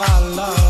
my love.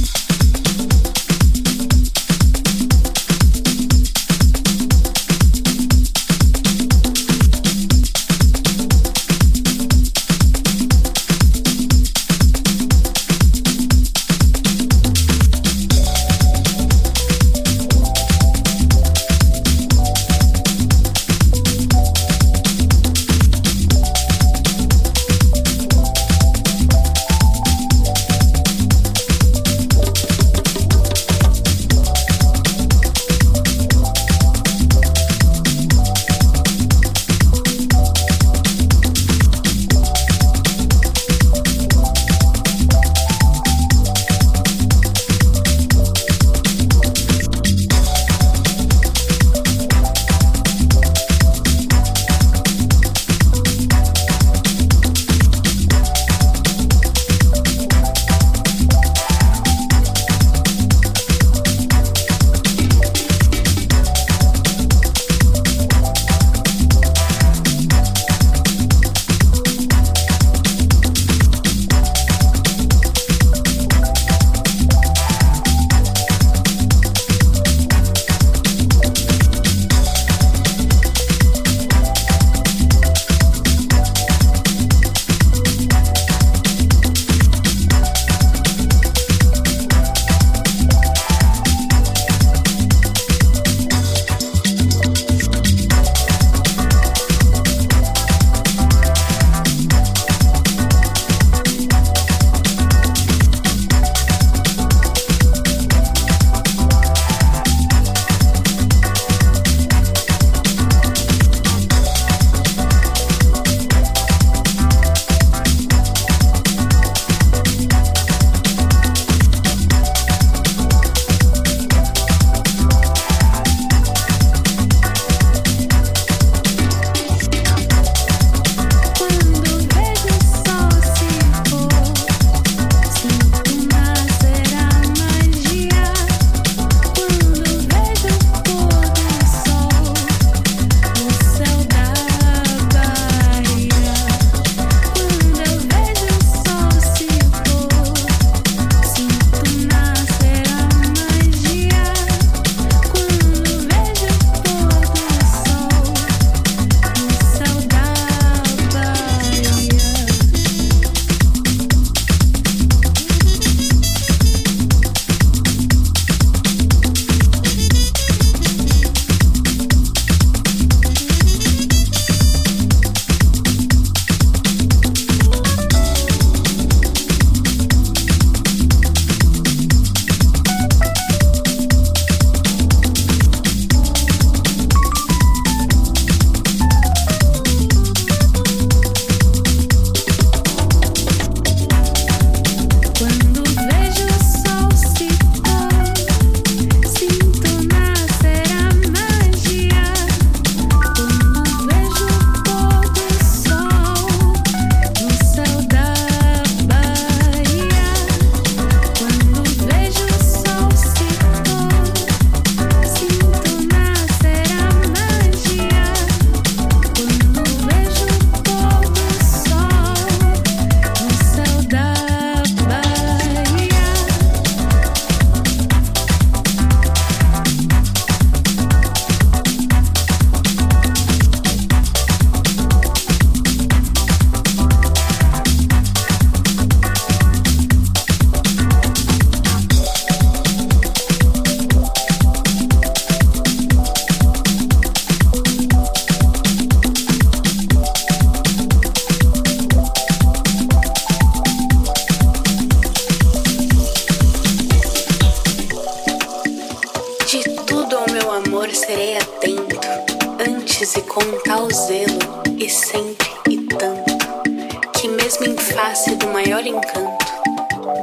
mesmo em face do maior encanto,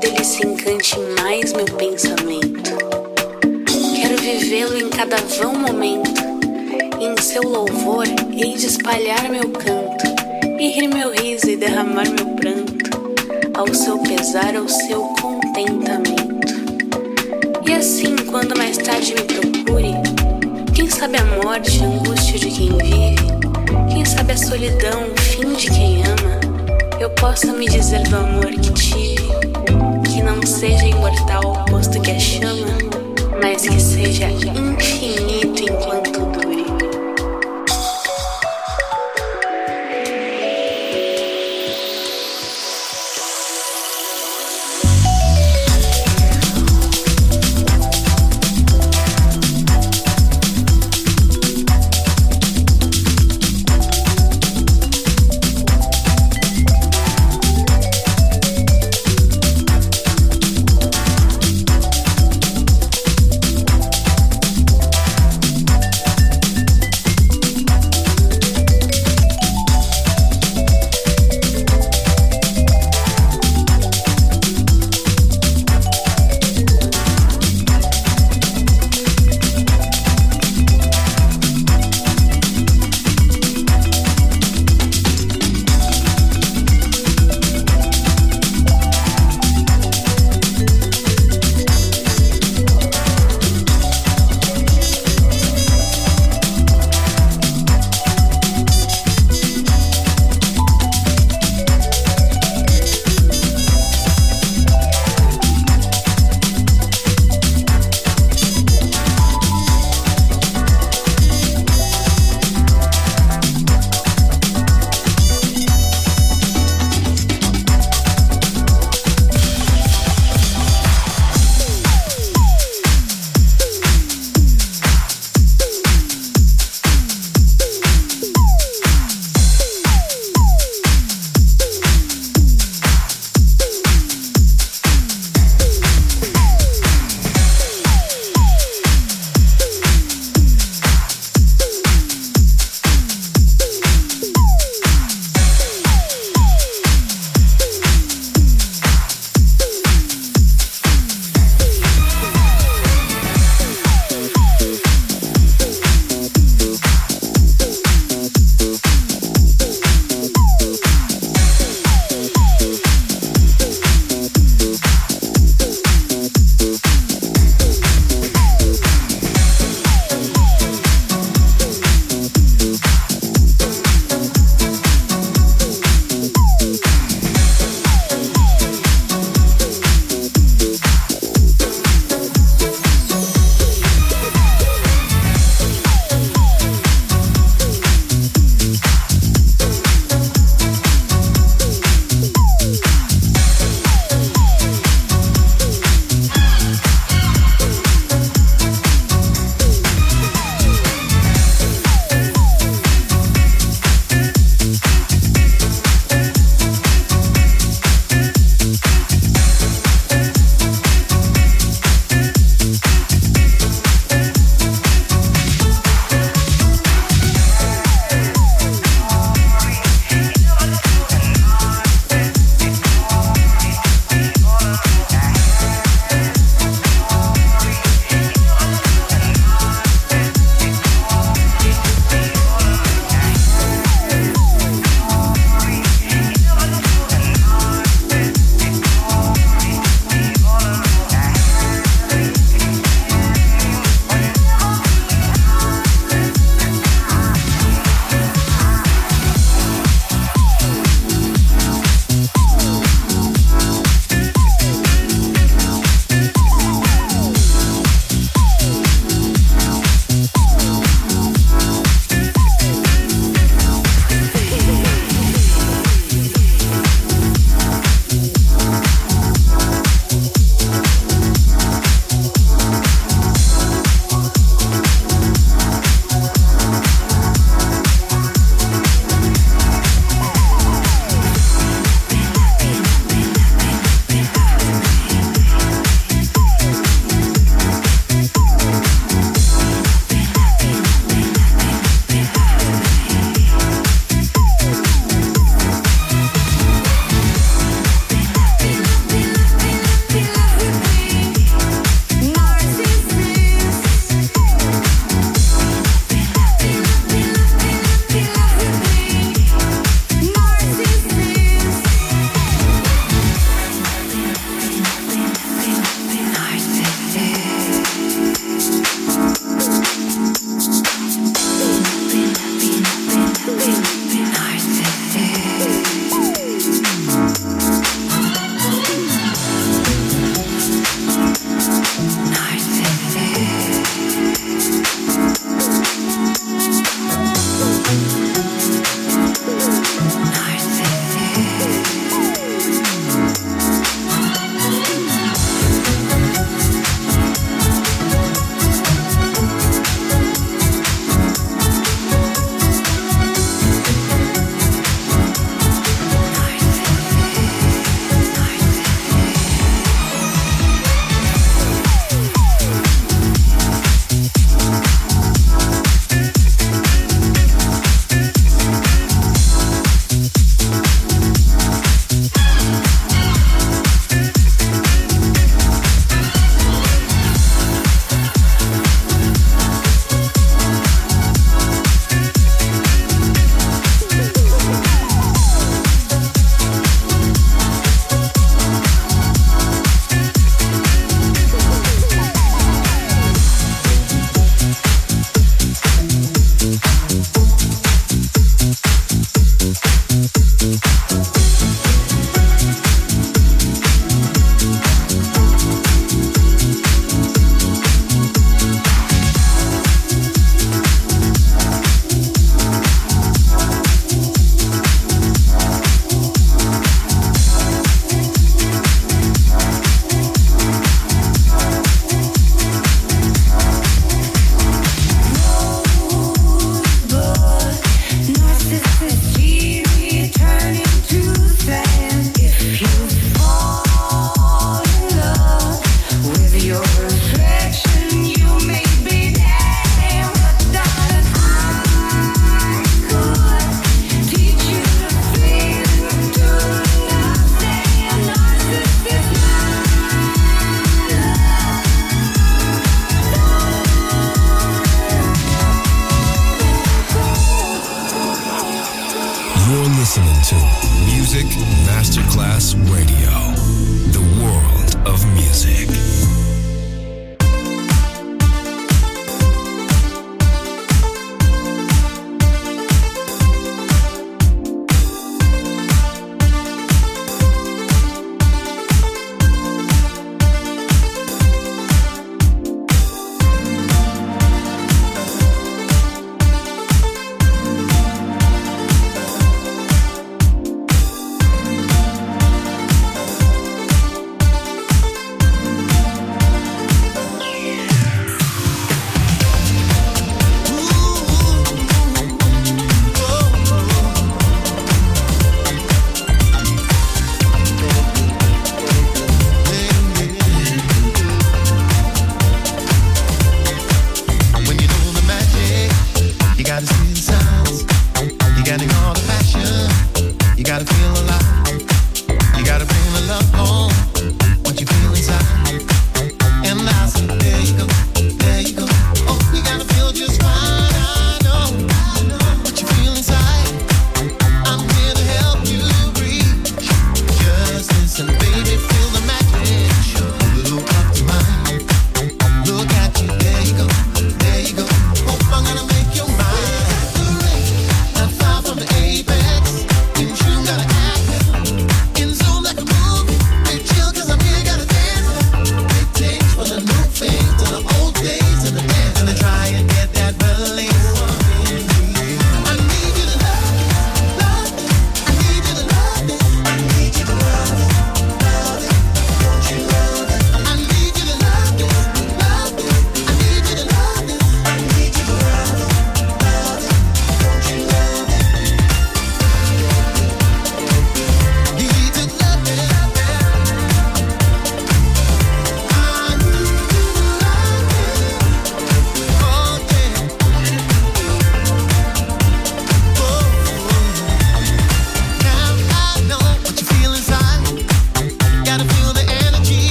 dele se encante mais meu pensamento. Quero vivê-lo em cada vão momento, e em seu louvor hei de espalhar meu canto, e rir meu riso e derramar meu pranto, ao seu pesar, ao seu contentamento. E assim, quando mais tarde me procure, quem sabe a morte, a angústia de quem vive, quem sabe a solidão, o fim de quem ama eu posso me dizer do amor que tive, que não seja imortal, posto que é chama, mas que seja infinito enquanto